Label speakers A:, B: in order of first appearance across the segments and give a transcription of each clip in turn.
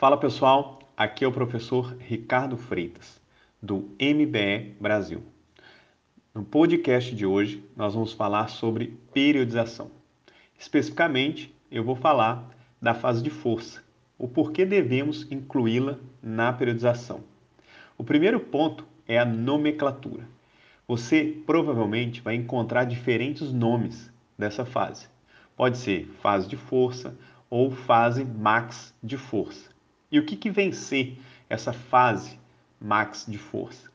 A: Fala pessoal, aqui é o professor Ricardo Freitas, do MBE Brasil. No podcast de hoje, nós vamos falar sobre periodização. Especificamente, eu vou falar da fase de força, o porquê devemos incluí-la na periodização. O primeiro ponto é a nomenclatura. Você provavelmente vai encontrar diferentes nomes dessa fase. Pode ser fase de força ou fase max de força. E o que, que vem ser essa fase max de força?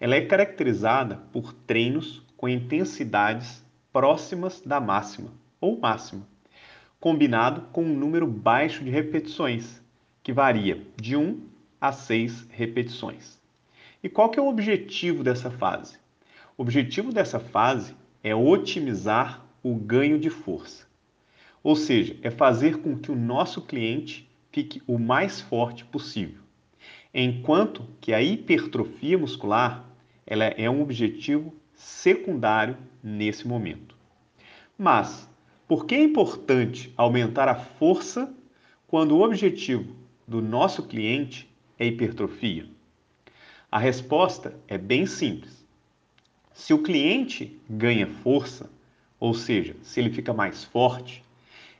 A: Ela é caracterizada por treinos com intensidades próximas da máxima ou máxima, combinado com um número baixo de repetições, que varia de 1 a 6 repetições. E qual que é o objetivo dessa fase? O objetivo dessa fase é otimizar o ganho de força. Ou seja, é fazer com que o nosso cliente fique o mais forte possível. Enquanto que a hipertrofia muscular ela é um objetivo secundário nesse momento. Mas por que é importante aumentar a força quando o objetivo do nosso cliente é hipertrofia? A resposta é bem simples. Se o cliente ganha força, ou seja, se ele fica mais forte,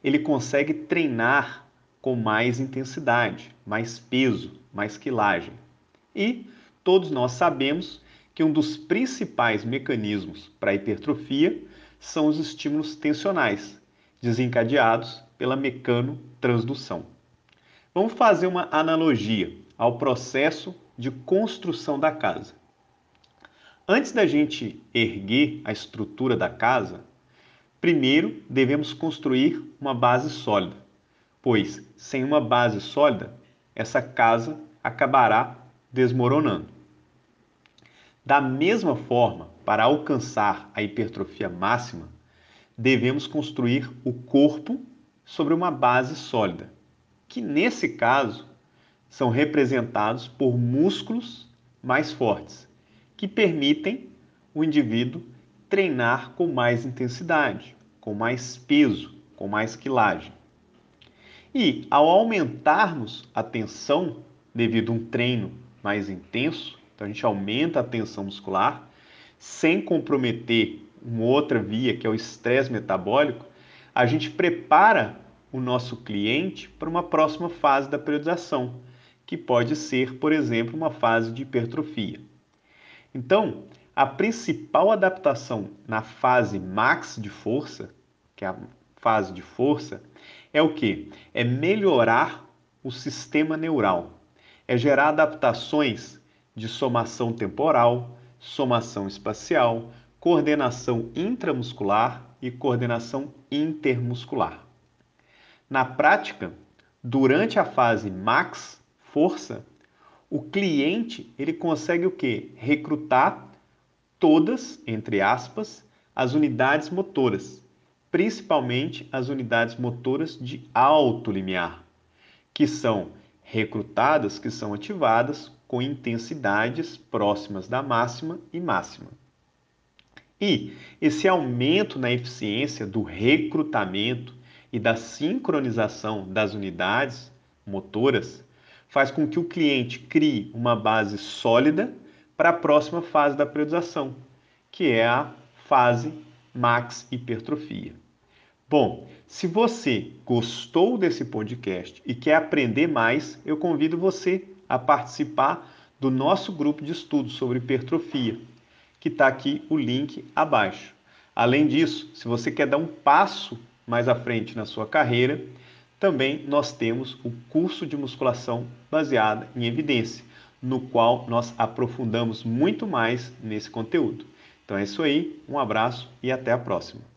A: ele consegue treinar com mais intensidade, mais peso, mais quilagem. E todos nós sabemos que um dos principais mecanismos para a hipertrofia são os estímulos tensionais, desencadeados pela mecanotransdução. Vamos fazer uma analogia ao processo de construção da casa. Antes da gente erguer a estrutura da casa, primeiro devemos construir uma base sólida pois sem uma base sólida, essa casa acabará desmoronando. Da mesma forma, para alcançar a hipertrofia máxima, devemos construir o corpo sobre uma base sólida, que nesse caso são representados por músculos mais fortes, que permitem o indivíduo treinar com mais intensidade, com mais peso, com mais quilagem. E ao aumentarmos a tensão devido a um treino mais intenso, então a gente aumenta a tensão muscular, sem comprometer uma outra via, que é o estresse metabólico, a gente prepara o nosso cliente para uma próxima fase da periodização, que pode ser, por exemplo, uma fase de hipertrofia. Então, a principal adaptação na fase max de força, que é a fase de força, é o que? É melhorar o sistema neural, é gerar adaptações de somação temporal, somação espacial, coordenação intramuscular e coordenação intermuscular. Na prática, durante a fase max força, o cliente ele consegue o que? Recrutar todas, entre aspas, as unidades motoras principalmente as unidades motoras de alto limiar, que são recrutadas, que são ativadas com intensidades próximas da máxima e máxima. E esse aumento na eficiência do recrutamento e da sincronização das unidades motoras faz com que o cliente crie uma base sólida para a próxima fase da periodização, que é a fase max hipertrofia. Bom, se você gostou desse podcast e quer aprender mais, eu convido você a participar do nosso grupo de estudos sobre hipertrofia, que está aqui o link abaixo. Além disso, se você quer dar um passo mais à frente na sua carreira, também nós temos o curso de musculação baseada em evidência, no qual nós aprofundamos muito mais nesse conteúdo. Então é isso aí, um abraço e até a próxima.